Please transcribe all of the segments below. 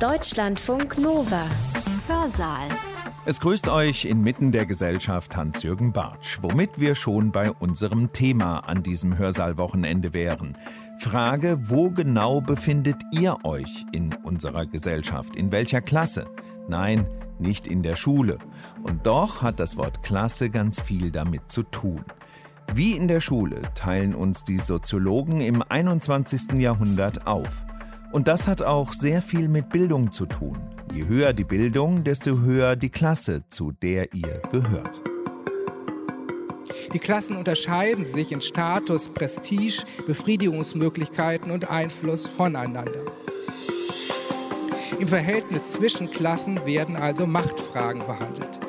Deutschlandfunk Nova. Hörsaal. Es grüßt euch inmitten der Gesellschaft Hans-Jürgen Bartsch, womit wir schon bei unserem Thema an diesem Hörsaalwochenende wären. Frage, wo genau befindet ihr euch in unserer Gesellschaft? In welcher Klasse? Nein, nicht in der Schule. Und doch hat das Wort Klasse ganz viel damit zu tun. Wie in der Schule teilen uns die Soziologen im 21. Jahrhundert auf. Und das hat auch sehr viel mit Bildung zu tun. Je höher die Bildung, desto höher die Klasse, zu der ihr gehört. Die Klassen unterscheiden sich in Status, Prestige, Befriedigungsmöglichkeiten und Einfluss voneinander. Im Verhältnis zwischen Klassen werden also Machtfragen verhandelt.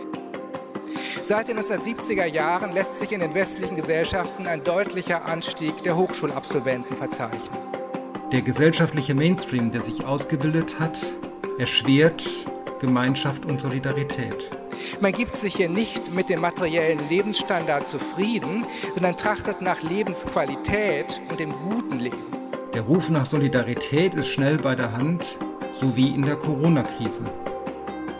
Seit den 1970er Jahren lässt sich in den westlichen Gesellschaften ein deutlicher Anstieg der Hochschulabsolventen verzeichnen. Der gesellschaftliche Mainstream, der sich ausgebildet hat, erschwert Gemeinschaft und Solidarität. Man gibt sich hier nicht mit dem materiellen Lebensstandard zufrieden, sondern trachtet nach Lebensqualität und dem guten Leben. Der Ruf nach Solidarität ist schnell bei der Hand, so wie in der Corona-Krise.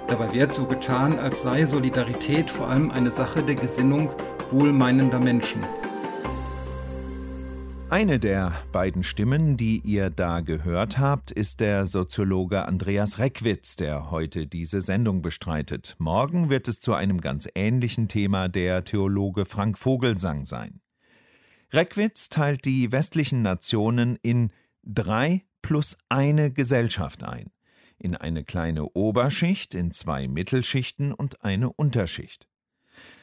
Dabei wird so getan, als sei Solidarität vor allem eine Sache der Gesinnung wohlmeinender Menschen. Eine der beiden Stimmen, die ihr da gehört habt, ist der Soziologe Andreas Reckwitz, der heute diese Sendung bestreitet. Morgen wird es zu einem ganz ähnlichen Thema der Theologe Frank Vogelsang sein. Reckwitz teilt die westlichen Nationen in drei plus eine Gesellschaft ein. In eine kleine Oberschicht, in zwei Mittelschichten und eine Unterschicht.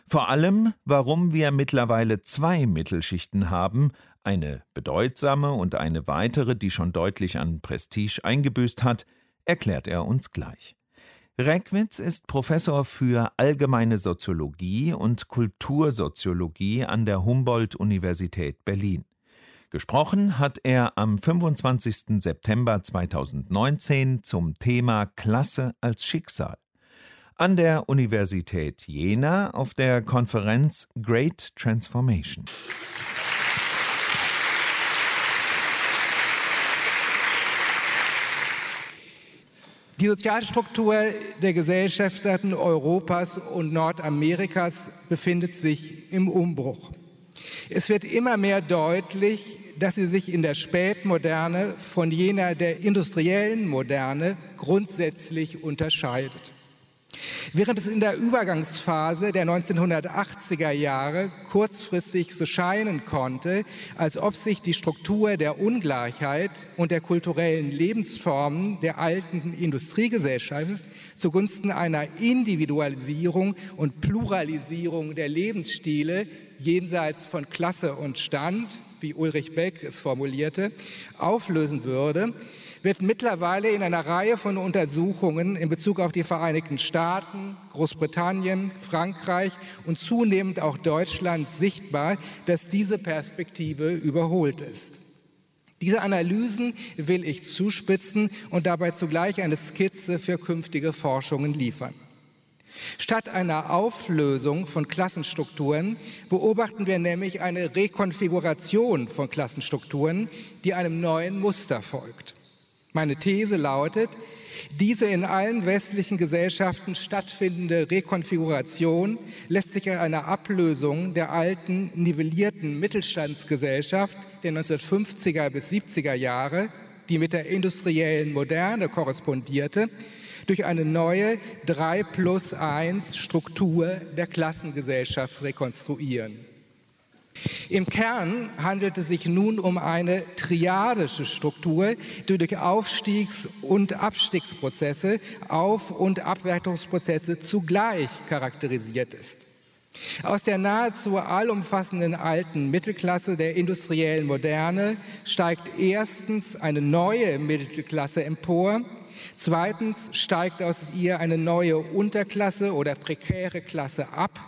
Vor allem, warum wir mittlerweile zwei Mittelschichten haben, eine bedeutsame und eine weitere, die schon deutlich an Prestige eingebüßt hat, erklärt er uns gleich. Reckwitz ist Professor für allgemeine Soziologie und Kultursoziologie an der Humboldt-Universität Berlin. Gesprochen hat er am 25. September 2019 zum Thema Klasse als Schicksal an der Universität Jena auf der Konferenz Great Transformation. Die Sozialstruktur der Gesellschaften Europas und Nordamerikas befindet sich im Umbruch. Es wird immer mehr deutlich, dass sie sich in der Spätmoderne von jener der industriellen Moderne grundsätzlich unterscheidet. Während es in der Übergangsphase der 1980er Jahre kurzfristig so scheinen konnte, als ob sich die Struktur der Ungleichheit und der kulturellen Lebensformen der alten Industriegesellschaft zugunsten einer Individualisierung und Pluralisierung der Lebensstile jenseits von Klasse und Stand, wie Ulrich Beck es formulierte, auflösen würde, wird mittlerweile in einer Reihe von Untersuchungen in Bezug auf die Vereinigten Staaten, Großbritannien, Frankreich und zunehmend auch Deutschland sichtbar, dass diese Perspektive überholt ist. Diese Analysen will ich zuspitzen und dabei zugleich eine Skizze für künftige Forschungen liefern. Statt einer Auflösung von Klassenstrukturen beobachten wir nämlich eine Rekonfiguration von Klassenstrukturen, die einem neuen Muster folgt. Meine These lautet, diese in allen westlichen Gesellschaften stattfindende Rekonfiguration lässt sich an einer Ablösung der alten nivellierten Mittelstandsgesellschaft der 1950er bis 70er Jahre, die mit der industriellen Moderne korrespondierte, durch eine neue 3 plus 1 Struktur der Klassengesellschaft rekonstruieren. Im Kern handelt es sich nun um eine triadische Struktur, die durch Aufstiegs- und Abstiegsprozesse, Auf- und Abwertungsprozesse zugleich charakterisiert ist. Aus der nahezu allumfassenden alten Mittelklasse der industriellen Moderne steigt erstens eine neue Mittelklasse empor, zweitens steigt aus ihr eine neue Unterklasse oder prekäre Klasse ab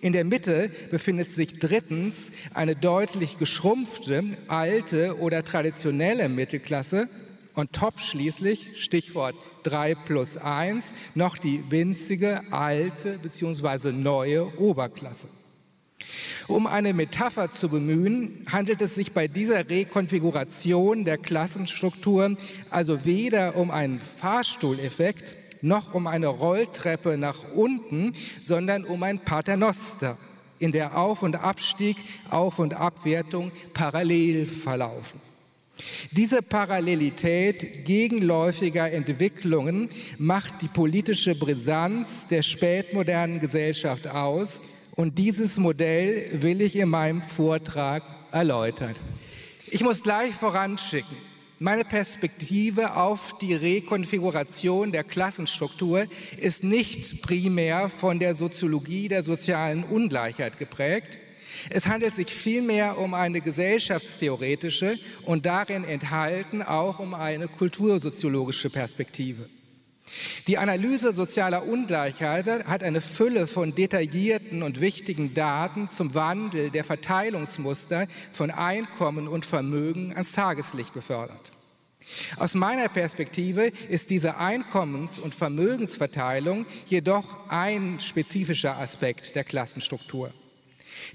in der Mitte befindet sich drittens eine deutlich geschrumpfte, alte oder traditionelle Mittelklasse und top schließlich, Stichwort 3 plus 1, noch die winzige, alte bzw. neue Oberklasse. Um eine Metapher zu bemühen, handelt es sich bei dieser Rekonfiguration der Klassenstruktur also weder um einen Fahrstuhleffekt noch um eine Rolltreppe nach unten, sondern um ein Paternoster, in der Auf- und Abstieg, Auf- und Abwertung parallel verlaufen. Diese Parallelität gegenläufiger Entwicklungen macht die politische Brisanz der spätmodernen Gesellschaft aus und dieses Modell will ich in meinem Vortrag erläutern. Ich muss gleich voranschicken, meine Perspektive auf die Rekonfiguration der Klassenstruktur ist nicht primär von der Soziologie der sozialen Ungleichheit geprägt. Es handelt sich vielmehr um eine gesellschaftstheoretische und darin enthalten auch um eine kultursoziologische Perspektive. Die Analyse sozialer Ungleichheit hat eine Fülle von detaillierten und wichtigen Daten zum Wandel der Verteilungsmuster von Einkommen und Vermögen ans Tageslicht befördert. Aus meiner Perspektive ist diese Einkommens- und Vermögensverteilung jedoch ein spezifischer Aspekt der Klassenstruktur.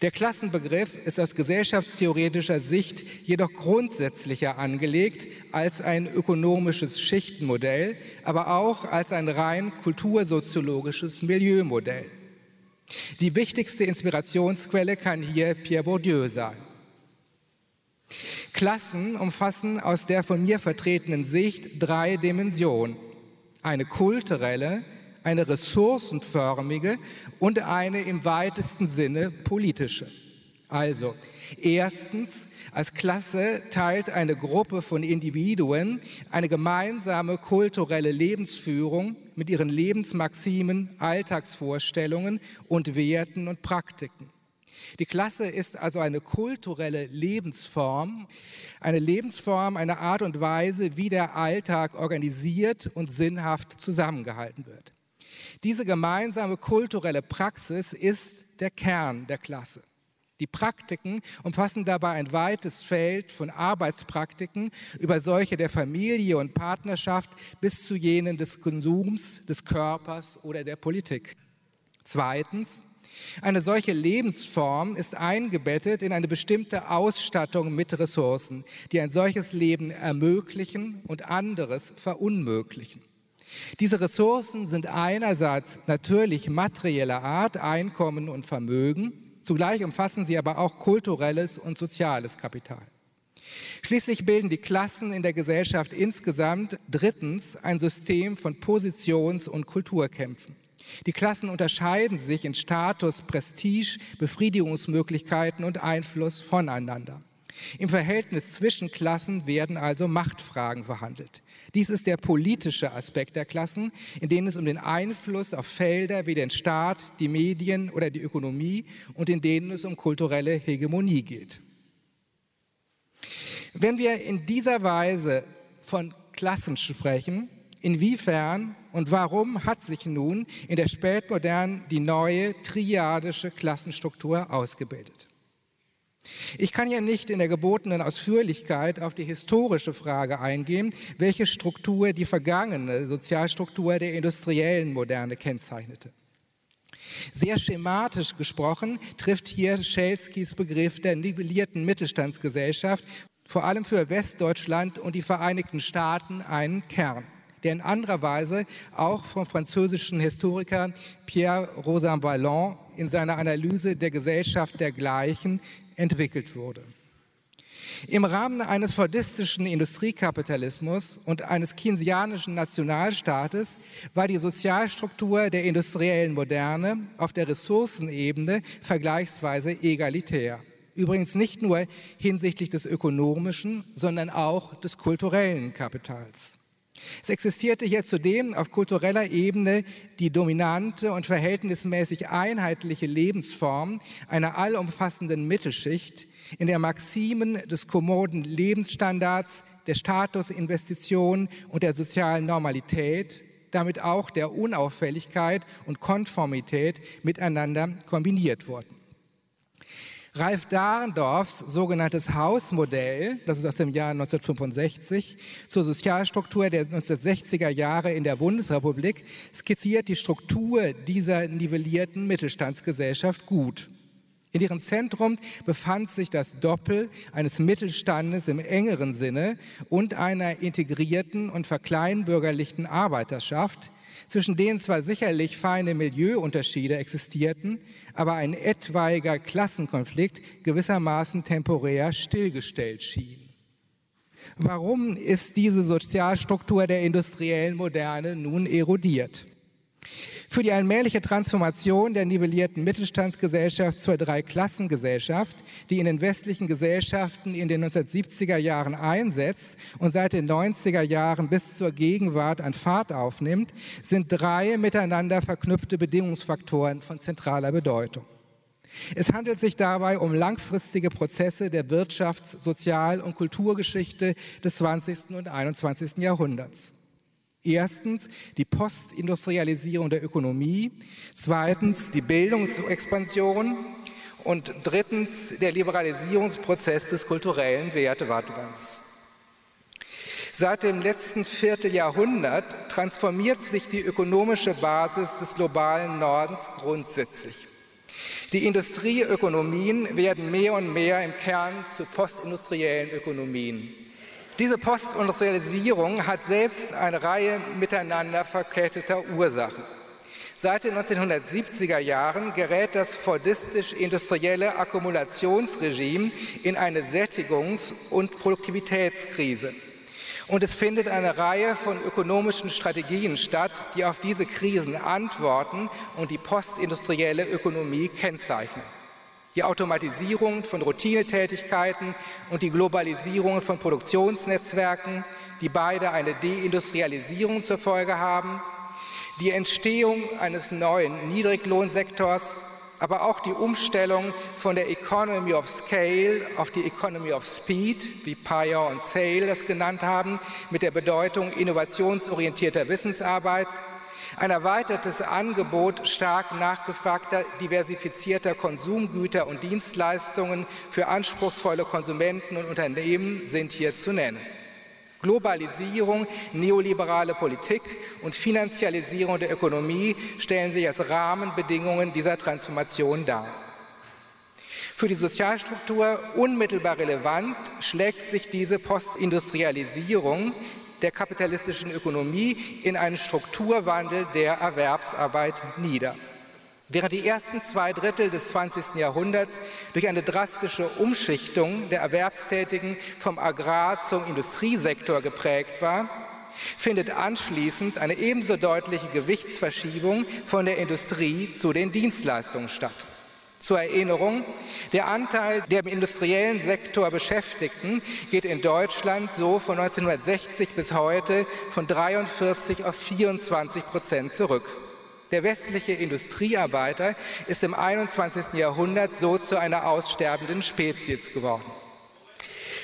Der Klassenbegriff ist aus gesellschaftstheoretischer Sicht jedoch grundsätzlicher angelegt als ein ökonomisches Schichtenmodell, aber auch als ein rein kultursoziologisches Milieumodell. Die wichtigste Inspirationsquelle kann hier Pierre Bourdieu sein. Klassen umfassen aus der von mir vertretenen Sicht drei Dimensionen. Eine kulturelle, eine ressourcenförmige und eine im weitesten Sinne politische. Also, erstens, als Klasse teilt eine Gruppe von Individuen eine gemeinsame kulturelle Lebensführung mit ihren Lebensmaximen, Alltagsvorstellungen und Werten und Praktiken. Die Klasse ist also eine kulturelle Lebensform, eine Lebensform, eine Art und Weise, wie der Alltag organisiert und sinnhaft zusammengehalten wird. Diese gemeinsame kulturelle Praxis ist der Kern der Klasse. Die Praktiken umfassen dabei ein weites Feld von Arbeitspraktiken über solche der Familie und Partnerschaft bis zu jenen des Konsums, des Körpers oder der Politik. Zweitens, eine solche Lebensform ist eingebettet in eine bestimmte Ausstattung mit Ressourcen, die ein solches Leben ermöglichen und anderes verunmöglichen. Diese Ressourcen sind einerseits natürlich materieller Art, Einkommen und Vermögen, zugleich umfassen sie aber auch kulturelles und soziales Kapital. Schließlich bilden die Klassen in der Gesellschaft insgesamt drittens ein System von Positions- und Kulturkämpfen. Die Klassen unterscheiden sich in Status, Prestige, Befriedigungsmöglichkeiten und Einfluss voneinander. Im Verhältnis zwischen Klassen werden also Machtfragen verhandelt. Dies ist der politische Aspekt der Klassen, in denen es um den Einfluss auf Felder wie den Staat, die Medien oder die Ökonomie und in denen es um kulturelle Hegemonie geht. Wenn wir in dieser Weise von Klassen sprechen, inwiefern und warum hat sich nun in der Spätmodernen die neue triadische Klassenstruktur ausgebildet? Ich kann hier nicht in der gebotenen Ausführlichkeit auf die historische Frage eingehen, welche Struktur die vergangene Sozialstruktur der industriellen Moderne kennzeichnete. Sehr schematisch gesprochen trifft hier Schelskys Begriff der nivellierten Mittelstandsgesellschaft vor allem für Westdeutschland und die Vereinigten Staaten einen Kern, der in anderer Weise auch vom französischen Historiker Pierre Rosan Ballon in seiner Analyse der Gesellschaft der Gleichen entwickelt wurde. Im Rahmen eines fordistischen Industriekapitalismus und eines keynesianischen Nationalstaates war die Sozialstruktur der industriellen Moderne auf der Ressourcenebene vergleichsweise egalitär. Übrigens nicht nur hinsichtlich des ökonomischen, sondern auch des kulturellen Kapitals. Es existierte hier zudem auf kultureller Ebene die dominante und verhältnismäßig einheitliche Lebensform einer allumfassenden Mittelschicht, in der Maximen des kommoden Lebensstandards, der Statusinvestition und der sozialen Normalität, damit auch der Unauffälligkeit und Konformität miteinander kombiniert wurden. Ralf Dahrendorfs sogenanntes Hausmodell, das ist aus dem Jahr 1965, zur Sozialstruktur der 1960er Jahre in der Bundesrepublik, skizziert die Struktur dieser nivellierten Mittelstandsgesellschaft gut. In ihrem Zentrum befand sich das Doppel eines Mittelstandes im engeren Sinne und einer integrierten und verkleinbürgerlichen Arbeiterschaft, zwischen denen zwar sicherlich feine Milieuunterschiede existierten, aber ein etwaiger Klassenkonflikt gewissermaßen temporär stillgestellt schien. Warum ist diese Sozialstruktur der industriellen Moderne nun erodiert? Für die allmähliche Transformation der nivellierten Mittelstandsgesellschaft zur Dreiklassengesellschaft, die in den westlichen Gesellschaften in den 1970er Jahren einsetzt und seit den 90er Jahren bis zur Gegenwart an Fahrt aufnimmt, sind drei miteinander verknüpfte Bedingungsfaktoren von zentraler Bedeutung. Es handelt sich dabei um langfristige Prozesse der Wirtschafts-, Sozial- und Kulturgeschichte des 20. und 21. Jahrhunderts. Erstens die Postindustrialisierung der Ökonomie, zweitens die Bildungsexpansion und drittens der Liberalisierungsprozess des kulturellen Wertewettbewerbs. Seit dem letzten Vierteljahrhundert transformiert sich die ökonomische Basis des globalen Nordens grundsätzlich. Die Industrieökonomien werden mehr und mehr im Kern zu postindustriellen Ökonomien. Diese Postindustrialisierung hat selbst eine Reihe miteinander verketteter Ursachen. Seit den 1970er Jahren gerät das fordistisch-industrielle Akkumulationsregime in eine Sättigungs- und Produktivitätskrise. Und es findet eine Reihe von ökonomischen Strategien statt, die auf diese Krisen antworten und die postindustrielle Ökonomie kennzeichnen die Automatisierung von Routinetätigkeiten und die Globalisierung von Produktionsnetzwerken, die beide eine Deindustrialisierung zur Folge haben, die Entstehung eines neuen Niedriglohnsektors, aber auch die Umstellung von der Economy of Scale auf die Economy of Speed, wie Payer und Sale das genannt haben, mit der Bedeutung innovationsorientierter Wissensarbeit, ein erweitertes Angebot stark nachgefragter, diversifizierter Konsumgüter und Dienstleistungen für anspruchsvolle Konsumenten und Unternehmen sind hier zu nennen. Globalisierung, neoliberale Politik und Finanzialisierung der Ökonomie stellen sich als Rahmenbedingungen dieser Transformation dar. Für die Sozialstruktur unmittelbar relevant schlägt sich diese Postindustrialisierung der kapitalistischen Ökonomie in einen Strukturwandel der Erwerbsarbeit nieder. Während die ersten zwei Drittel des 20. Jahrhunderts durch eine drastische Umschichtung der Erwerbstätigen vom Agrar- zum Industriesektor geprägt war, findet anschließend eine ebenso deutliche Gewichtsverschiebung von der Industrie zu den Dienstleistungen statt. Zur Erinnerung, der Anteil der im industriellen Sektor Beschäftigten geht in Deutschland so von 1960 bis heute von 43 auf 24 Prozent zurück. Der westliche Industriearbeiter ist im 21. Jahrhundert so zu einer aussterbenden Spezies geworden.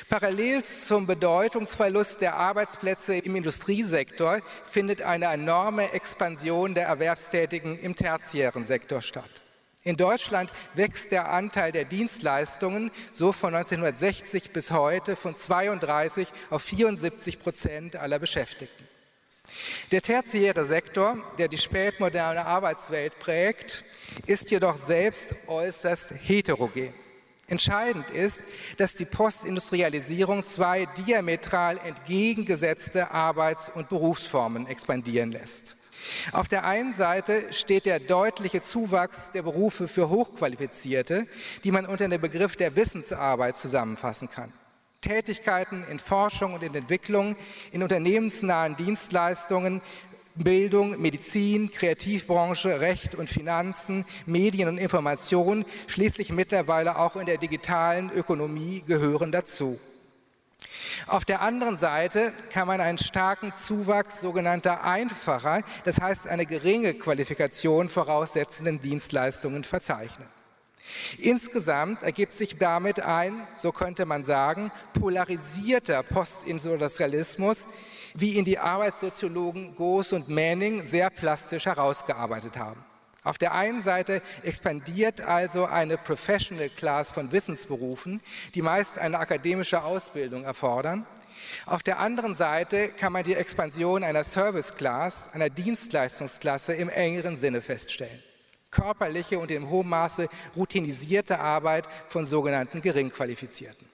Parallel zum Bedeutungsverlust der Arbeitsplätze im Industriesektor findet eine enorme Expansion der Erwerbstätigen im tertiären Sektor statt. In Deutschland wächst der Anteil der Dienstleistungen so von 1960 bis heute von 32 auf 74 Prozent aller Beschäftigten. Der tertiäre Sektor, der die spätmoderne Arbeitswelt prägt, ist jedoch selbst äußerst heterogen. Entscheidend ist, dass die Postindustrialisierung zwei diametral entgegengesetzte Arbeits- und Berufsformen expandieren lässt. Auf der einen Seite steht der deutliche Zuwachs der Berufe für Hochqualifizierte, die man unter dem Begriff der Wissensarbeit zusammenfassen kann. Tätigkeiten in Forschung und in Entwicklung, in unternehmensnahen Dienstleistungen, Bildung, Medizin, Kreativbranche, Recht und Finanzen, Medien und Information, schließlich mittlerweile auch in der digitalen Ökonomie gehören dazu. Auf der anderen Seite kann man einen starken Zuwachs sogenannter einfacher, das heißt eine geringe Qualifikation voraussetzenden Dienstleistungen verzeichnen. Insgesamt ergibt sich damit ein, so könnte man sagen, polarisierter Postindustrialismus, wie ihn die Arbeitssoziologen Goos und Manning sehr plastisch herausgearbeitet haben. Auf der einen Seite expandiert also eine Professional Class von Wissensberufen, die meist eine akademische Ausbildung erfordern. Auf der anderen Seite kann man die Expansion einer Service Class, einer Dienstleistungsklasse im engeren Sinne feststellen. körperliche und in hohem Maße routinisierte Arbeit von sogenannten Geringqualifizierten.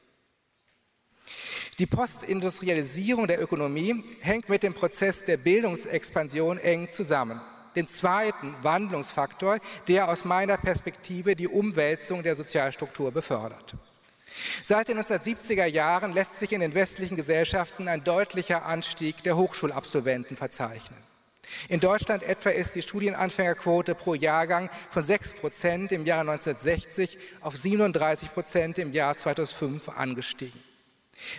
Die Postindustrialisierung der Ökonomie hängt mit dem Prozess der Bildungsexpansion eng zusammen. Dem zweiten Wandlungsfaktor, der aus meiner Perspektive die Umwälzung der Sozialstruktur befördert. Seit den 1970er Jahren lässt sich in den westlichen Gesellschaften ein deutlicher Anstieg der Hochschulabsolventen verzeichnen. In Deutschland etwa ist die Studienanfängerquote pro Jahrgang von 6 Prozent im Jahr 1960 auf 37 Prozent im Jahr 2005 angestiegen.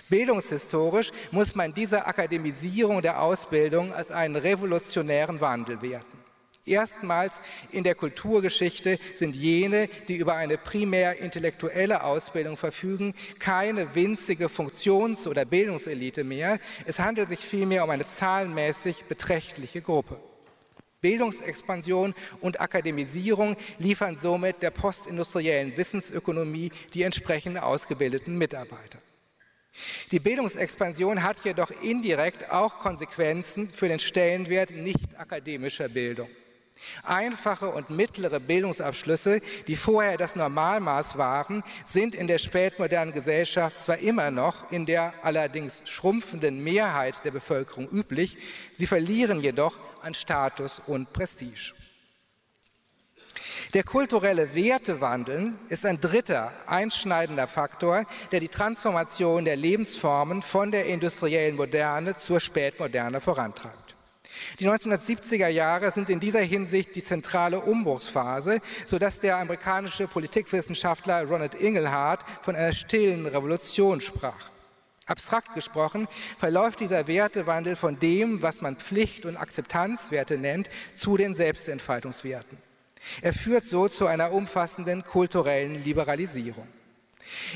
Bildungshistorisch muss man diese Akademisierung der Ausbildung als einen revolutionären Wandel werten. Erstmals in der Kulturgeschichte sind jene, die über eine primär intellektuelle Ausbildung verfügen, keine winzige Funktions- oder Bildungselite mehr. Es handelt sich vielmehr um eine zahlenmäßig beträchtliche Gruppe. Bildungsexpansion und Akademisierung liefern somit der postindustriellen Wissensökonomie die entsprechend ausgebildeten Mitarbeiter. Die Bildungsexpansion hat jedoch indirekt auch Konsequenzen für den Stellenwert nicht akademischer Bildung. Einfache und mittlere Bildungsabschlüsse, die vorher das Normalmaß waren, sind in der spätmodernen Gesellschaft zwar immer noch in der allerdings schrumpfenden Mehrheit der Bevölkerung üblich, sie verlieren jedoch an Status und Prestige. Der kulturelle Wertewandel ist ein dritter einschneidender Faktor, der die Transformation der Lebensformen von der industriellen Moderne zur Spätmoderne vorantreibt. Die 1970er Jahre sind in dieser Hinsicht die zentrale Umbruchsphase, sodass der amerikanische Politikwissenschaftler Ronald Inglehart von einer stillen Revolution sprach. Abstrakt gesprochen verläuft dieser Wertewandel von dem, was man Pflicht- und Akzeptanzwerte nennt, zu den Selbstentfaltungswerten. Er führt so zu einer umfassenden kulturellen Liberalisierung.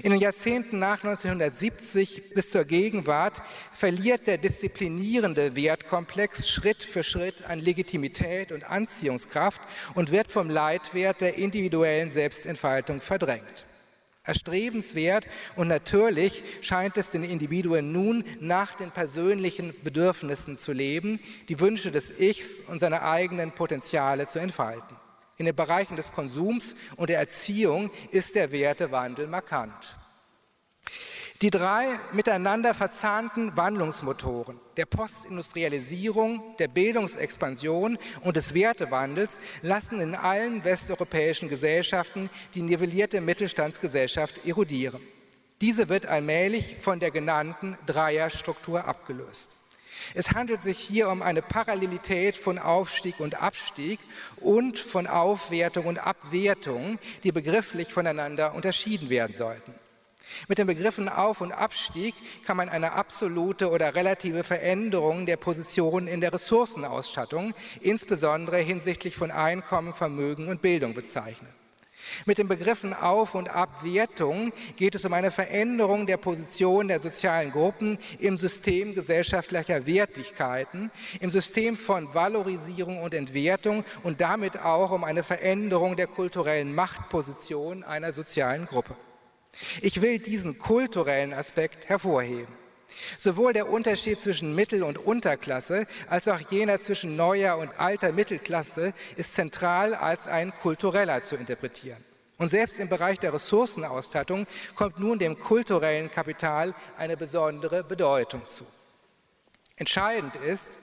In den Jahrzehnten nach 1970 bis zur Gegenwart verliert der disziplinierende Wertkomplex Schritt für Schritt an Legitimität und Anziehungskraft und wird vom Leitwert der individuellen Selbstentfaltung verdrängt. Erstrebenswert und natürlich scheint es den Individuen nun nach den persönlichen Bedürfnissen zu leben, die Wünsche des Ichs und seine eigenen Potenziale zu entfalten. In den Bereichen des Konsums und der Erziehung ist der Wertewandel markant. Die drei miteinander verzahnten Wandlungsmotoren der Postindustrialisierung, der Bildungsexpansion und des Wertewandels lassen in allen westeuropäischen Gesellschaften die nivellierte Mittelstandsgesellschaft erodieren. Diese wird allmählich von der genannten Dreierstruktur abgelöst. Es handelt sich hier um eine Parallelität von Aufstieg und Abstieg und von Aufwertung und Abwertung, die begrifflich voneinander unterschieden werden sollten. Mit den Begriffen Auf- und Abstieg kann man eine absolute oder relative Veränderung der Position in der Ressourcenausstattung, insbesondere hinsichtlich von Einkommen, Vermögen und Bildung bezeichnen. Mit den Begriffen Auf- und Abwertung geht es um eine Veränderung der Position der sozialen Gruppen im System gesellschaftlicher Wertigkeiten, im System von Valorisierung und Entwertung und damit auch um eine Veränderung der kulturellen Machtposition einer sozialen Gruppe. Ich will diesen kulturellen Aspekt hervorheben. Sowohl der Unterschied zwischen Mittel- und Unterklasse als auch jener zwischen neuer und alter Mittelklasse ist zentral als ein kultureller zu interpretieren. Und selbst im Bereich der Ressourcenausstattung kommt nun dem kulturellen Kapital eine besondere Bedeutung zu. Entscheidend ist,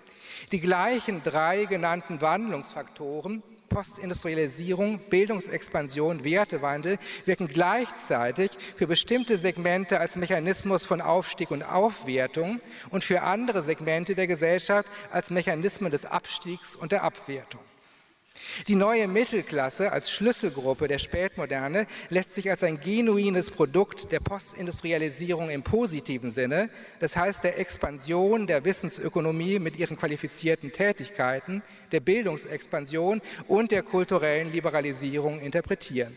die gleichen drei genannten Wandlungsfaktoren Postindustrialisierung, Bildungsexpansion, Wertewandel wirken gleichzeitig für bestimmte Segmente als Mechanismus von Aufstieg und Aufwertung und für andere Segmente der Gesellschaft als Mechanismen des Abstiegs und der Abwertung. Die neue Mittelklasse als Schlüsselgruppe der Spätmoderne lässt sich als ein genuines Produkt der Postindustrialisierung im positiven Sinne, das heißt der Expansion der Wissensökonomie mit ihren qualifizierten Tätigkeiten, der Bildungsexpansion und der kulturellen Liberalisierung interpretieren.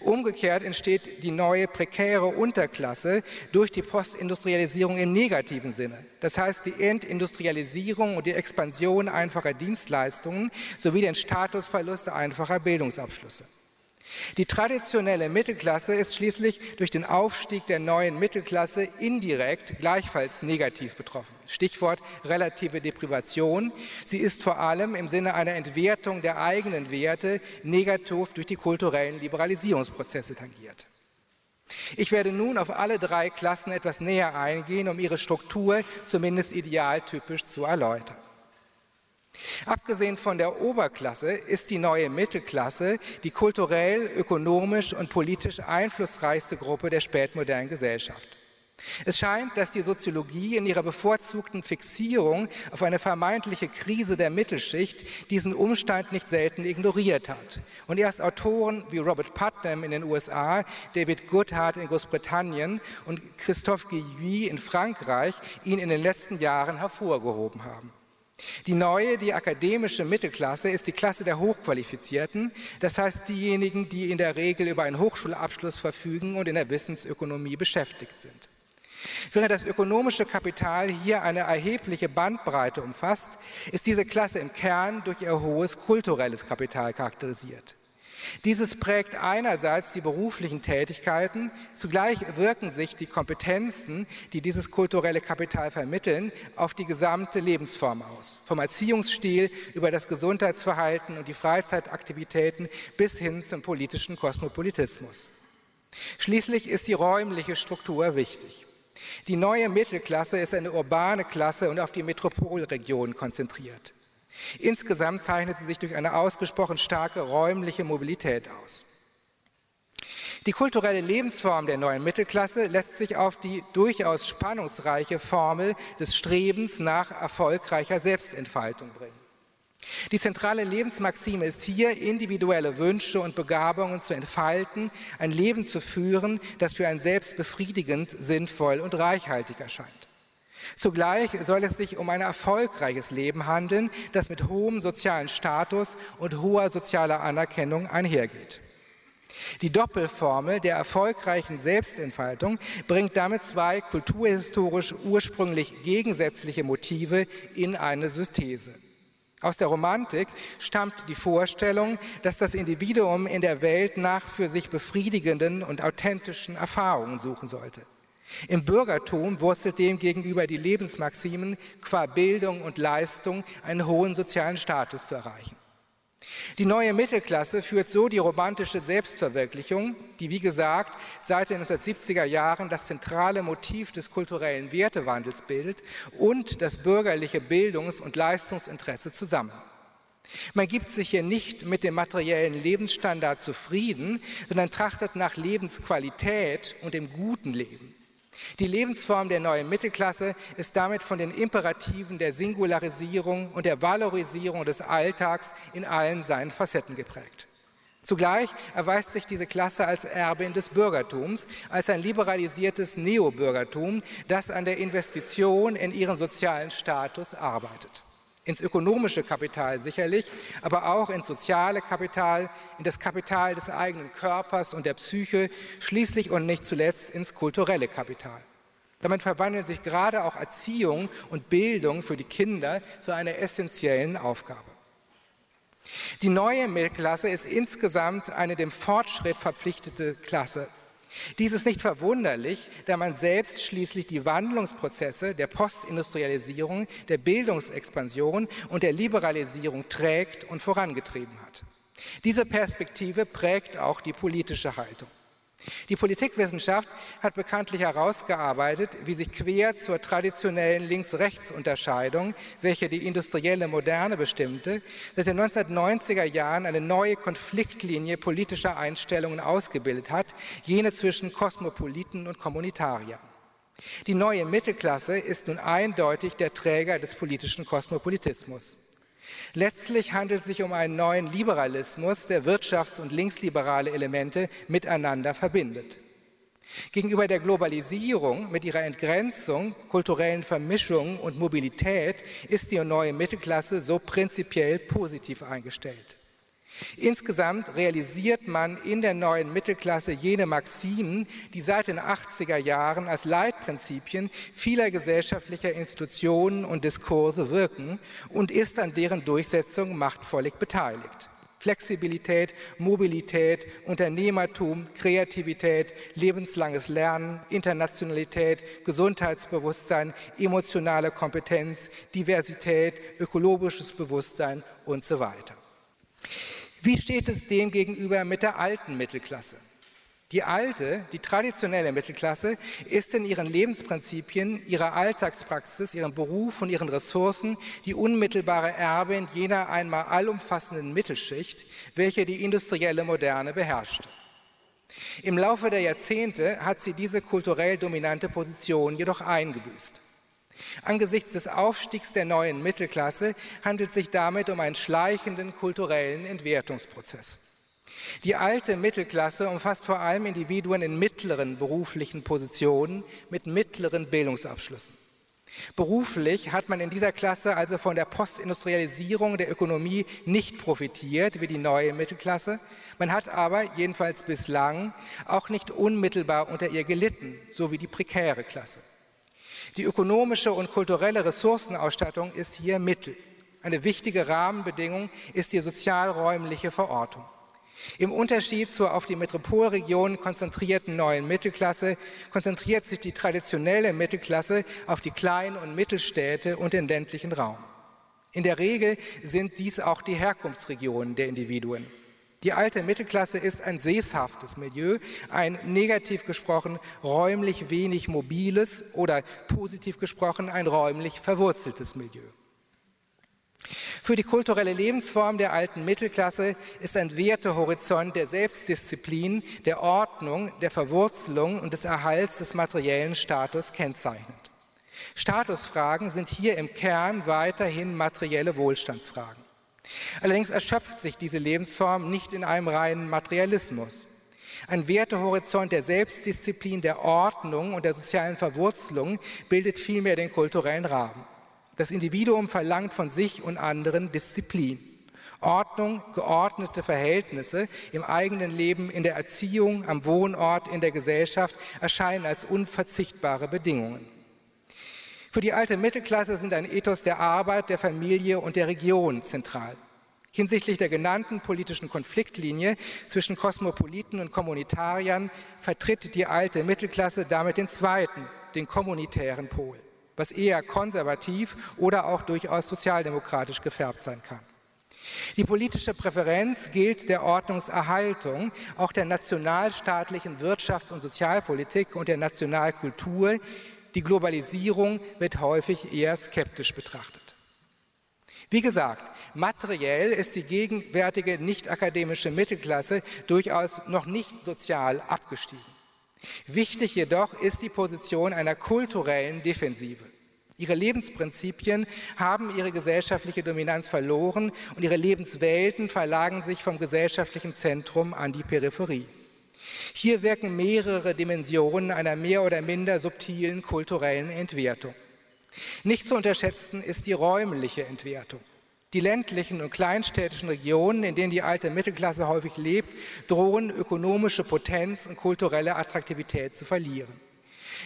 Umgekehrt entsteht die neue prekäre Unterklasse durch die Postindustrialisierung im negativen Sinne. Das heißt die Entindustrialisierung und die Expansion einfacher Dienstleistungen sowie den Statusverlust einfacher Bildungsabschlüsse. Die traditionelle Mittelklasse ist schließlich durch den Aufstieg der neuen Mittelklasse indirekt gleichfalls negativ betroffen. Stichwort relative Deprivation. Sie ist vor allem im Sinne einer Entwertung der eigenen Werte negativ durch die kulturellen Liberalisierungsprozesse tangiert. Ich werde nun auf alle drei Klassen etwas näher eingehen, um ihre Struktur zumindest idealtypisch zu erläutern. Abgesehen von der Oberklasse ist die neue Mittelklasse die kulturell, ökonomisch und politisch einflussreichste Gruppe der spätmodernen Gesellschaft. Es scheint, dass die Soziologie in ihrer bevorzugten Fixierung auf eine vermeintliche Krise der Mittelschicht diesen Umstand nicht selten ignoriert hat. Und erst Autoren wie Robert Putnam in den USA, David Goodhart in Großbritannien und Christophe Guilluy in Frankreich ihn in den letzten Jahren hervorgehoben haben. Die neue, die akademische Mittelklasse ist die Klasse der Hochqualifizierten, das heißt diejenigen, die in der Regel über einen Hochschulabschluss verfügen und in der Wissensökonomie beschäftigt sind. Während das ökonomische Kapital hier eine erhebliche Bandbreite umfasst, ist diese Klasse im Kern durch ihr hohes kulturelles Kapital charakterisiert. Dieses prägt einerseits die beruflichen Tätigkeiten, zugleich wirken sich die Kompetenzen, die dieses kulturelle Kapital vermitteln, auf die gesamte Lebensform aus. Vom Erziehungsstil über das Gesundheitsverhalten und die Freizeitaktivitäten bis hin zum politischen Kosmopolitismus. Schließlich ist die räumliche Struktur wichtig. Die neue Mittelklasse ist eine urbane Klasse und auf die Metropolregion konzentriert. Insgesamt zeichnet sie sich durch eine ausgesprochen starke räumliche Mobilität aus. Die kulturelle Lebensform der neuen Mittelklasse lässt sich auf die durchaus spannungsreiche Formel des Strebens nach erfolgreicher Selbstentfaltung bringen. Die zentrale Lebensmaxime ist hier, individuelle Wünsche und Begabungen zu entfalten, ein Leben zu führen, das für ein selbst befriedigend, sinnvoll und reichhaltig erscheint. Zugleich soll es sich um ein erfolgreiches Leben handeln, das mit hohem sozialen Status und hoher sozialer Anerkennung einhergeht. Die Doppelformel der erfolgreichen Selbstentfaltung bringt damit zwei kulturhistorisch ursprünglich gegensätzliche Motive in eine Synthese. Aus der Romantik stammt die Vorstellung, dass das Individuum in der Welt nach für sich befriedigenden und authentischen Erfahrungen suchen sollte. Im Bürgertum wurzelt demgegenüber die Lebensmaximen, qua Bildung und Leistung einen hohen sozialen Status zu erreichen. Die neue Mittelklasse führt so die romantische Selbstverwirklichung, die wie gesagt seit den 1970er Jahren das zentrale Motiv des kulturellen Wertewandels bildet, und das bürgerliche Bildungs- und Leistungsinteresse zusammen. Man gibt sich hier nicht mit dem materiellen Lebensstandard zufrieden, sondern trachtet nach Lebensqualität und dem guten Leben. Die Lebensform der neuen Mittelklasse ist damit von den Imperativen der Singularisierung und der Valorisierung des Alltags in allen seinen Facetten geprägt. Zugleich erweist sich diese Klasse als Erbin des Bürgertums, als ein liberalisiertes Neobürgertum, das an der Investition in ihren sozialen Status arbeitet ins ökonomische Kapital sicherlich, aber auch ins soziale Kapital, in das Kapital des eigenen Körpers und der Psyche, schließlich und nicht zuletzt ins kulturelle Kapital. Damit verwandeln sich gerade auch Erziehung und Bildung für die Kinder zu einer essentiellen Aufgabe. Die neue Mittelklasse ist insgesamt eine dem Fortschritt verpflichtete Klasse dies ist nicht verwunderlich, da man selbst schließlich die Wandlungsprozesse der Postindustrialisierung, der Bildungsexpansion und der Liberalisierung trägt und vorangetrieben hat. Diese Perspektive prägt auch die politische Haltung. Die Politikwissenschaft hat bekanntlich herausgearbeitet, wie sich quer zur traditionellen Links-Rechts-Unterscheidung, welche die industrielle Moderne bestimmte, seit den 1990er Jahren eine neue Konfliktlinie politischer Einstellungen ausgebildet hat, jene zwischen Kosmopoliten und Kommunitariern. Die neue Mittelklasse ist nun eindeutig der Träger des politischen Kosmopolitismus. Letztlich handelt es sich um einen neuen Liberalismus, der wirtschafts- und linksliberale Elemente miteinander verbindet. Gegenüber der Globalisierung mit ihrer Entgrenzung, kulturellen Vermischung und Mobilität ist die neue Mittelklasse so prinzipiell positiv eingestellt. Insgesamt realisiert man in der neuen Mittelklasse jene Maximen, die seit den 80er Jahren als Leitprinzipien vieler gesellschaftlicher Institutionen und Diskurse wirken und ist an deren Durchsetzung machtvollig beteiligt. Flexibilität, Mobilität, Unternehmertum, Kreativität, lebenslanges Lernen, Internationalität, Gesundheitsbewusstsein, emotionale Kompetenz, Diversität, ökologisches Bewusstsein und so weiter. Wie steht es dem gegenüber mit der alten Mittelklasse? Die alte, die traditionelle Mittelklasse ist in ihren Lebensprinzipien, ihrer Alltagspraxis, ihrem Beruf und ihren Ressourcen die unmittelbare Erbin jener einmal allumfassenden Mittelschicht, welche die industrielle Moderne beherrschte. Im Laufe der Jahrzehnte hat sie diese kulturell dominante Position jedoch eingebüßt. Angesichts des Aufstiegs der neuen Mittelklasse handelt sich damit um einen schleichenden kulturellen Entwertungsprozess. Die alte Mittelklasse umfasst vor allem Individuen in mittleren beruflichen Positionen mit mittleren Bildungsabschlüssen. Beruflich hat man in dieser Klasse also von der Postindustrialisierung der Ökonomie nicht profitiert wie die neue Mittelklasse. Man hat aber, jedenfalls bislang, auch nicht unmittelbar unter ihr gelitten, so wie die prekäre Klasse. Die ökonomische und kulturelle Ressourcenausstattung ist hier Mittel. Eine wichtige Rahmenbedingung ist die sozialräumliche Verortung. Im Unterschied zur auf die Metropolregion konzentrierten neuen Mittelklasse konzentriert sich die traditionelle Mittelklasse auf die Klein- und Mittelstädte und den ländlichen Raum. In der Regel sind dies auch die Herkunftsregionen der Individuen. Die alte Mittelklasse ist ein seshaftes Milieu, ein negativ gesprochen räumlich wenig mobiles oder positiv gesprochen ein räumlich verwurzeltes Milieu. Für die kulturelle Lebensform der alten Mittelklasse ist ein Wertehorizont der Selbstdisziplin, der Ordnung, der Verwurzelung und des Erhalts des materiellen Status kennzeichnend. Statusfragen sind hier im Kern weiterhin materielle Wohlstandsfragen. Allerdings erschöpft sich diese Lebensform nicht in einem reinen Materialismus. Ein Wertehorizont der Selbstdisziplin, der Ordnung und der sozialen Verwurzelung bildet vielmehr den kulturellen Rahmen. Das Individuum verlangt von sich und anderen Disziplin. Ordnung, geordnete Verhältnisse im eigenen Leben, in der Erziehung, am Wohnort, in der Gesellschaft erscheinen als unverzichtbare Bedingungen. Für die alte Mittelklasse sind ein Ethos der Arbeit, der Familie und der Region zentral. Hinsichtlich der genannten politischen Konfliktlinie zwischen Kosmopoliten und Kommunitariern vertritt die alte Mittelklasse damit den zweiten, den kommunitären Pol was eher konservativ oder auch durchaus sozialdemokratisch gefärbt sein kann. Die politische Präferenz gilt der Ordnungserhaltung, auch der nationalstaatlichen Wirtschafts- und Sozialpolitik und der Nationalkultur. Die Globalisierung wird häufig eher skeptisch betrachtet. Wie gesagt, materiell ist die gegenwärtige nicht-akademische Mittelklasse durchaus noch nicht sozial abgestiegen. Wichtig jedoch ist die Position einer kulturellen Defensive. Ihre Lebensprinzipien haben ihre gesellschaftliche Dominanz verloren und ihre Lebenswelten verlagern sich vom gesellschaftlichen Zentrum an die Peripherie. Hier wirken mehrere Dimensionen einer mehr oder minder subtilen kulturellen Entwertung. Nicht zu unterschätzen ist die räumliche Entwertung. Die ländlichen und kleinstädtischen Regionen, in denen die alte Mittelklasse häufig lebt, drohen ökonomische Potenz und kulturelle Attraktivität zu verlieren.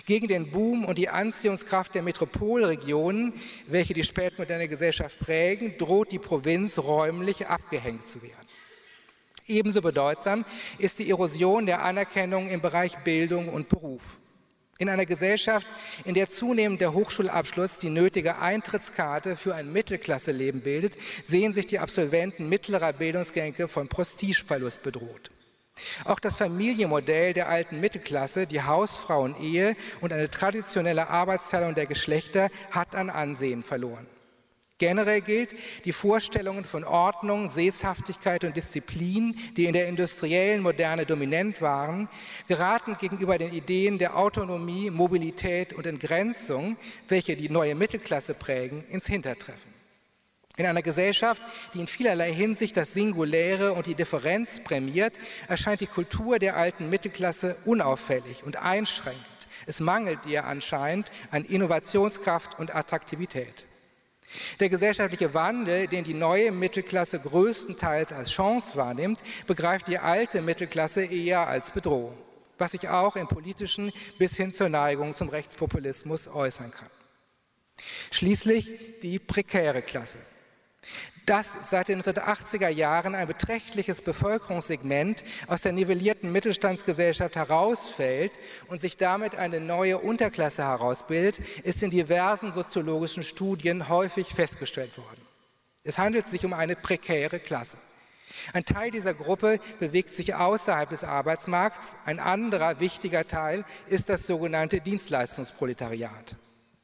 Gegen den Boom und die Anziehungskraft der Metropolregionen, welche die spätmoderne Gesellschaft prägen, droht die Provinz räumlich abgehängt zu werden. Ebenso bedeutsam ist die Erosion der Anerkennung im Bereich Bildung und Beruf. In einer Gesellschaft, in der zunehmend der Hochschulabschluss die nötige Eintrittskarte für ein Mittelklasseleben bildet, sehen sich die Absolventen mittlerer Bildungsgänge von Prestigeverlust bedroht. Auch das Familienmodell der alten Mittelklasse, die Hausfrauenehe und eine traditionelle Arbeitsteilung der Geschlechter hat an Ansehen verloren. Generell gilt, die Vorstellungen von Ordnung, Seshaftigkeit und Disziplin, die in der industriellen Moderne dominant waren, geraten gegenüber den Ideen der Autonomie, Mobilität und Entgrenzung, welche die neue Mittelklasse prägen, ins Hintertreffen. In einer Gesellschaft, die in vielerlei Hinsicht das Singuläre und die Differenz prämiert, erscheint die Kultur der alten Mittelklasse unauffällig und einschränkend. Es mangelt ihr anscheinend an Innovationskraft und Attraktivität. Der gesellschaftliche Wandel, den die neue Mittelklasse größtenteils als Chance wahrnimmt, begreift die alte Mittelklasse eher als Bedrohung, was sich auch im politischen bis hin zur Neigung zum Rechtspopulismus äußern kann. Schließlich die prekäre Klasse. Dass seit den 1980er Jahren ein beträchtliches Bevölkerungssegment aus der nivellierten Mittelstandsgesellschaft herausfällt und sich damit eine neue Unterklasse herausbildet, ist in diversen soziologischen Studien häufig festgestellt worden. Es handelt sich um eine prekäre Klasse. Ein Teil dieser Gruppe bewegt sich außerhalb des Arbeitsmarkts, ein anderer wichtiger Teil ist das sogenannte Dienstleistungsproletariat.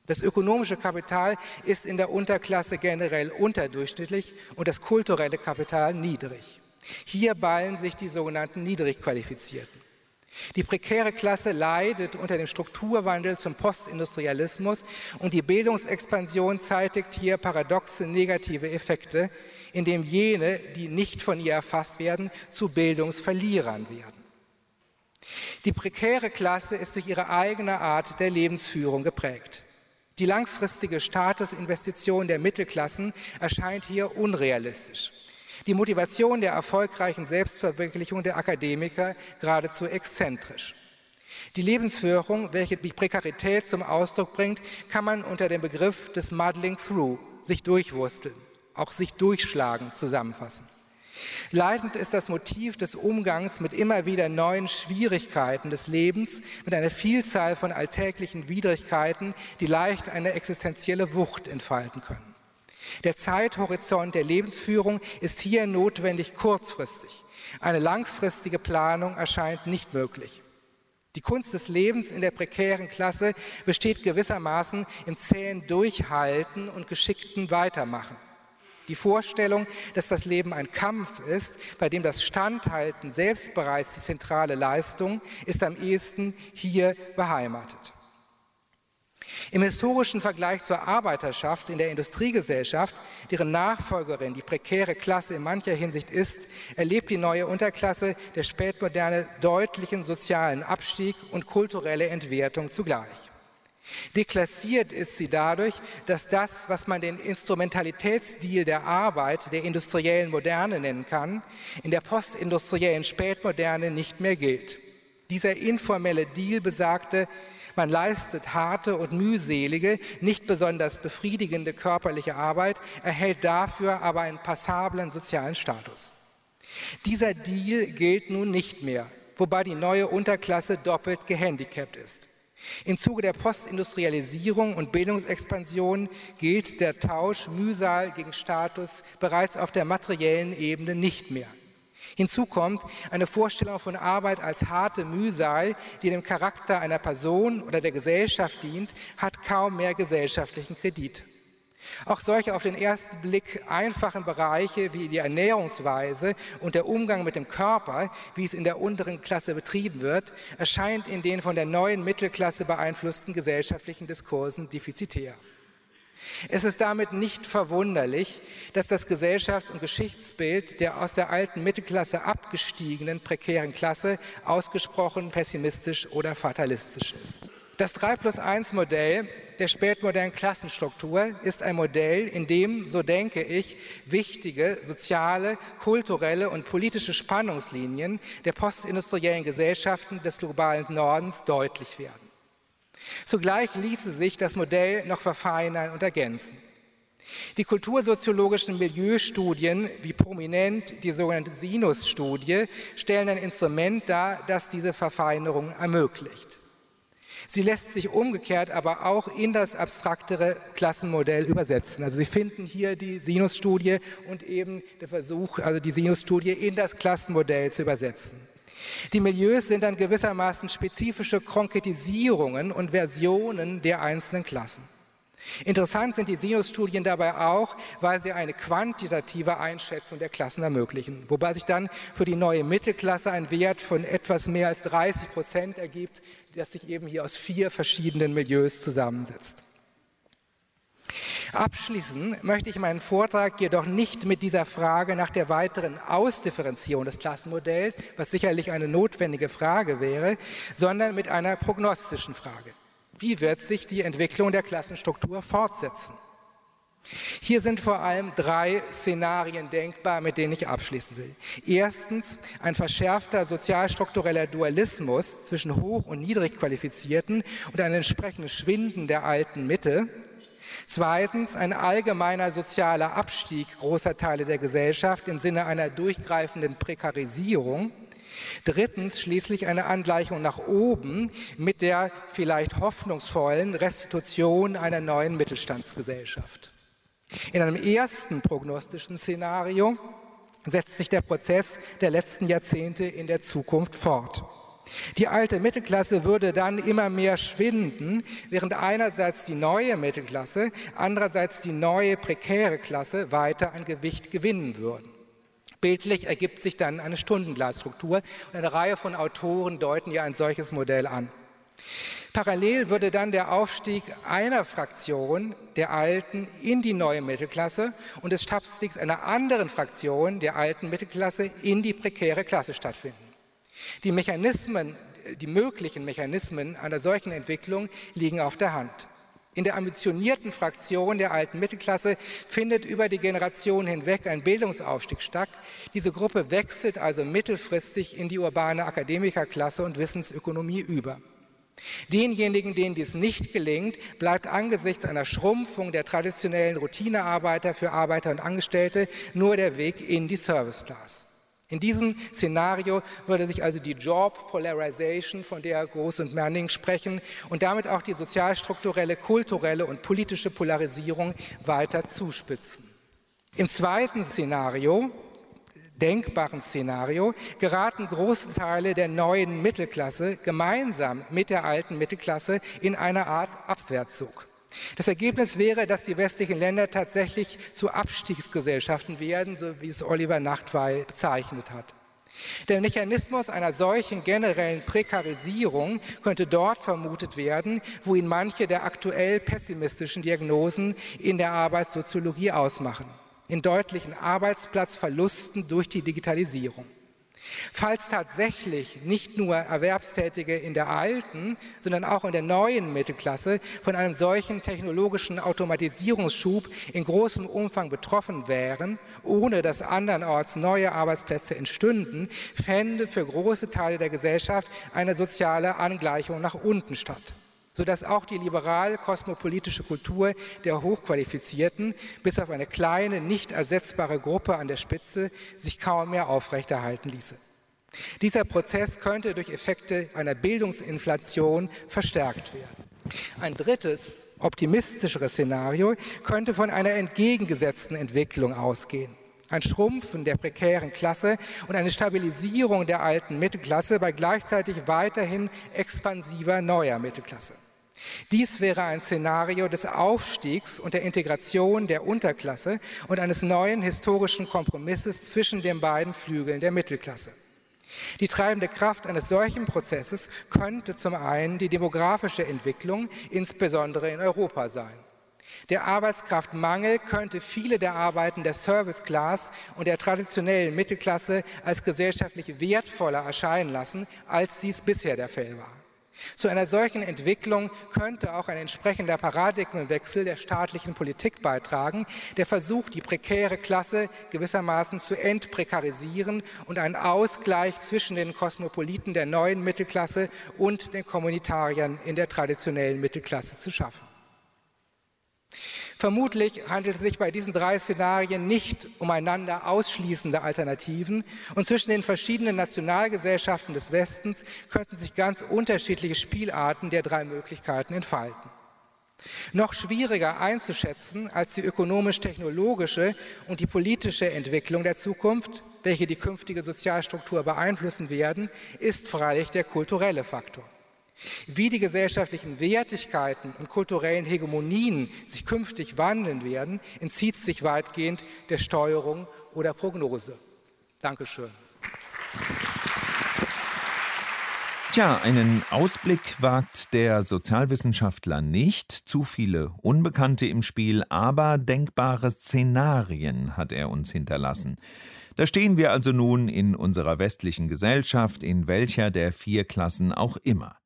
Das ökonomische Kapital ist in der Unterklasse generell unterdurchschnittlich und das kulturelle Kapital niedrig. Hier ballen sich die sogenannten Niedrigqualifizierten. Die prekäre Klasse leidet unter dem Strukturwandel zum Postindustrialismus und die Bildungsexpansion zeitigt hier paradoxe negative Effekte, indem jene, die nicht von ihr erfasst werden, zu Bildungsverlierern werden. Die prekäre Klasse ist durch ihre eigene Art der Lebensführung geprägt. Die langfristige Statusinvestition der Mittelklassen erscheint hier unrealistisch. Die Motivation der erfolgreichen Selbstverwirklichung der Akademiker geradezu exzentrisch. Die Lebensführung, welche die Prekarität zum Ausdruck bringt, kann man unter dem Begriff des Muddling Through, sich durchwursteln, auch sich durchschlagen, zusammenfassen. Leitend ist das Motiv des Umgangs mit immer wieder neuen Schwierigkeiten des Lebens, mit einer Vielzahl von alltäglichen Widrigkeiten, die leicht eine existenzielle Wucht entfalten können. Der Zeithorizont der Lebensführung ist hier notwendig kurzfristig. Eine langfristige Planung erscheint nicht möglich. Die Kunst des Lebens in der prekären Klasse besteht gewissermaßen im zähen Durchhalten und geschickten Weitermachen. Die Vorstellung, dass das Leben ein Kampf ist, bei dem das Standhalten selbst bereits die zentrale Leistung ist am ehesten hier beheimatet. Im historischen Vergleich zur Arbeiterschaft in der Industriegesellschaft, deren Nachfolgerin die prekäre Klasse in mancher Hinsicht ist, erlebt die neue Unterklasse der Spätmoderne deutlichen sozialen Abstieg und kulturelle Entwertung zugleich. Deklassiert ist sie dadurch, dass das, was man den Instrumentalitätsstil der Arbeit der industriellen Moderne nennen kann, in der postindustriellen Spätmoderne nicht mehr gilt. Dieser informelle Deal besagte, man leistet harte und mühselige, nicht besonders befriedigende körperliche Arbeit, erhält dafür aber einen passablen sozialen Status. Dieser Deal gilt nun nicht mehr, wobei die neue Unterklasse doppelt gehandicapt ist. Im Zuge der Postindustrialisierung und Bildungsexpansion gilt der Tausch Mühsal gegen Status bereits auf der materiellen Ebene nicht mehr. Hinzu kommt eine Vorstellung von Arbeit als harte Mühsal, die dem Charakter einer Person oder der Gesellschaft dient, hat kaum mehr gesellschaftlichen Kredit. Auch solche auf den ersten Blick einfachen Bereiche wie die Ernährungsweise und der Umgang mit dem Körper, wie es in der unteren Klasse betrieben wird, erscheint in den von der neuen Mittelklasse beeinflussten gesellschaftlichen Diskursen defizitär. Es ist damit nicht verwunderlich, dass das Gesellschafts- und Geschichtsbild der aus der alten Mittelklasse abgestiegenen prekären Klasse ausgesprochen pessimistisch oder fatalistisch ist. Das 3 plus 1 Modell der spätmodernen Klassenstruktur ist ein Modell, in dem, so denke ich, wichtige soziale, kulturelle und politische Spannungslinien der postindustriellen Gesellschaften des globalen Nordens deutlich werden. Zugleich ließe sich das Modell noch verfeinern und ergänzen. Die kultursoziologischen Milieustudien, wie prominent die sogenannte Sinus-Studie, stellen ein Instrument dar, das diese Verfeinerung ermöglicht. Sie lässt sich umgekehrt aber auch in das abstraktere Klassenmodell übersetzen. Also Sie finden hier die Sinus-Studie und eben der Versuch, also die Sinus-Studie in das Klassenmodell zu übersetzen. Die Milieus sind dann gewissermaßen spezifische Konkretisierungen und Versionen der einzelnen Klassen. Interessant sind die Sinus-Studien dabei auch, weil sie eine quantitative Einschätzung der Klassen ermöglichen, wobei sich dann für die neue Mittelklasse ein Wert von etwas mehr als 30 Prozent ergibt, das sich eben hier aus vier verschiedenen Milieus zusammensetzt. Abschließen möchte ich meinen Vortrag jedoch nicht mit dieser Frage nach der weiteren Ausdifferenzierung des Klassenmodells, was sicherlich eine notwendige Frage wäre, sondern mit einer prognostischen Frage. Wie wird sich die Entwicklung der Klassenstruktur fortsetzen? Hier sind vor allem drei Szenarien denkbar, mit denen ich abschließen will. Erstens ein verschärfter sozialstruktureller Dualismus zwischen hoch- und niedrig qualifizierten und ein entsprechendes Schwinden der alten Mitte. Zweitens ein allgemeiner sozialer Abstieg großer Teile der Gesellschaft im Sinne einer durchgreifenden Prekarisierung. Drittens schließlich eine Angleichung nach oben mit der vielleicht hoffnungsvollen Restitution einer neuen Mittelstandsgesellschaft. In einem ersten prognostischen Szenario setzt sich der Prozess der letzten Jahrzehnte in der Zukunft fort. Die alte Mittelklasse würde dann immer mehr schwinden, während einerseits die neue Mittelklasse, andererseits die neue prekäre Klasse weiter an Gewicht gewinnen würden. Bildlich ergibt sich dann eine Stundenglasstruktur und eine Reihe von Autoren deuten ja ein solches Modell an. Parallel würde dann der Aufstieg einer Fraktion der alten in die neue Mittelklasse und des Abstiegs einer anderen Fraktion der alten Mittelklasse in die prekäre Klasse stattfinden. Die Mechanismen, die möglichen Mechanismen einer solchen Entwicklung liegen auf der Hand. In der ambitionierten Fraktion der alten Mittelklasse findet über die Generation hinweg ein Bildungsaufstieg statt. Diese Gruppe wechselt also mittelfristig in die urbane Akademikerklasse und Wissensökonomie über. Denjenigen, denen dies nicht gelingt, bleibt angesichts einer Schrumpfung der traditionellen Routinearbeiter für Arbeiter und Angestellte nur der Weg in die Service Class. In diesem Szenario würde sich also die Job Polarization, von der Groß und Manning sprechen, und damit auch die sozialstrukturelle, kulturelle und politische Polarisierung weiter zuspitzen. Im zweiten Szenario, denkbaren Szenario, geraten große Teile der neuen Mittelklasse gemeinsam mit der alten Mittelklasse in eine Art Abwärtszug. Das Ergebnis wäre, dass die westlichen Länder tatsächlich zu Abstiegsgesellschaften werden, so wie es Oliver Nachtwey bezeichnet hat. Der Mechanismus einer solchen generellen Prekarisierung könnte dort vermutet werden, wo ihn manche der aktuell pessimistischen Diagnosen in der Arbeitssoziologie ausmachen, in deutlichen Arbeitsplatzverlusten durch die Digitalisierung. Falls tatsächlich nicht nur Erwerbstätige in der alten, sondern auch in der neuen Mittelklasse von einem solchen technologischen Automatisierungsschub in großem Umfang betroffen wären, ohne dass andernorts neue Arbeitsplätze entstünden, fände für große Teile der Gesellschaft eine soziale Angleichung nach unten statt sodass auch die liberal-kosmopolitische Kultur der Hochqualifizierten bis auf eine kleine, nicht ersetzbare Gruppe an der Spitze sich kaum mehr aufrechterhalten ließe. Dieser Prozess könnte durch Effekte einer Bildungsinflation verstärkt werden. Ein drittes, optimistischeres Szenario könnte von einer entgegengesetzten Entwicklung ausgehen. Ein Schrumpfen der prekären Klasse und eine Stabilisierung der alten Mittelklasse bei gleichzeitig weiterhin expansiver neuer Mittelklasse. Dies wäre ein Szenario des Aufstiegs und der Integration der Unterklasse und eines neuen historischen Kompromisses zwischen den beiden Flügeln der Mittelklasse. Die treibende Kraft eines solchen Prozesses könnte zum einen die demografische Entwicklung, insbesondere in Europa sein. Der Arbeitskraftmangel könnte viele der Arbeiten der Service Class und der traditionellen Mittelklasse als gesellschaftlich wertvoller erscheinen lassen, als dies bisher der Fall war. Zu einer solchen Entwicklung könnte auch ein entsprechender Paradigmenwechsel der staatlichen Politik beitragen, der versucht, die prekäre Klasse gewissermaßen zu entprekarisieren und einen Ausgleich zwischen den Kosmopoliten der neuen Mittelklasse und den Kommunitariern in der traditionellen Mittelklasse zu schaffen. Vermutlich handelt es sich bei diesen drei Szenarien nicht um einander ausschließende Alternativen und zwischen den verschiedenen Nationalgesellschaften des Westens könnten sich ganz unterschiedliche Spielarten der drei Möglichkeiten entfalten. Noch schwieriger einzuschätzen als die ökonomisch-technologische und die politische Entwicklung der Zukunft, welche die künftige Sozialstruktur beeinflussen werden, ist freilich der kulturelle Faktor. Wie die gesellschaftlichen Wertigkeiten und kulturellen Hegemonien sich künftig wandeln werden, entzieht sich weitgehend der Steuerung oder Prognose. Dankeschön. Tja, einen Ausblick wagt der Sozialwissenschaftler nicht, zu viele Unbekannte im Spiel, aber denkbare Szenarien hat er uns hinterlassen. Da stehen wir also nun in unserer westlichen Gesellschaft, in welcher der vier Klassen auch immer.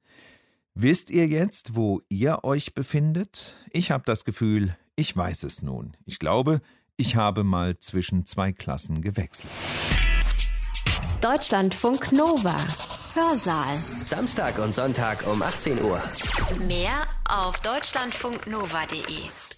Wisst ihr jetzt, wo ihr euch befindet? Ich habe das Gefühl, ich weiß es nun. Ich glaube, ich habe mal zwischen zwei Klassen gewechselt. Deutschlandfunk Nova. Hörsaal. Samstag und Sonntag um 18 Uhr. Mehr auf deutschlandfunknova.de.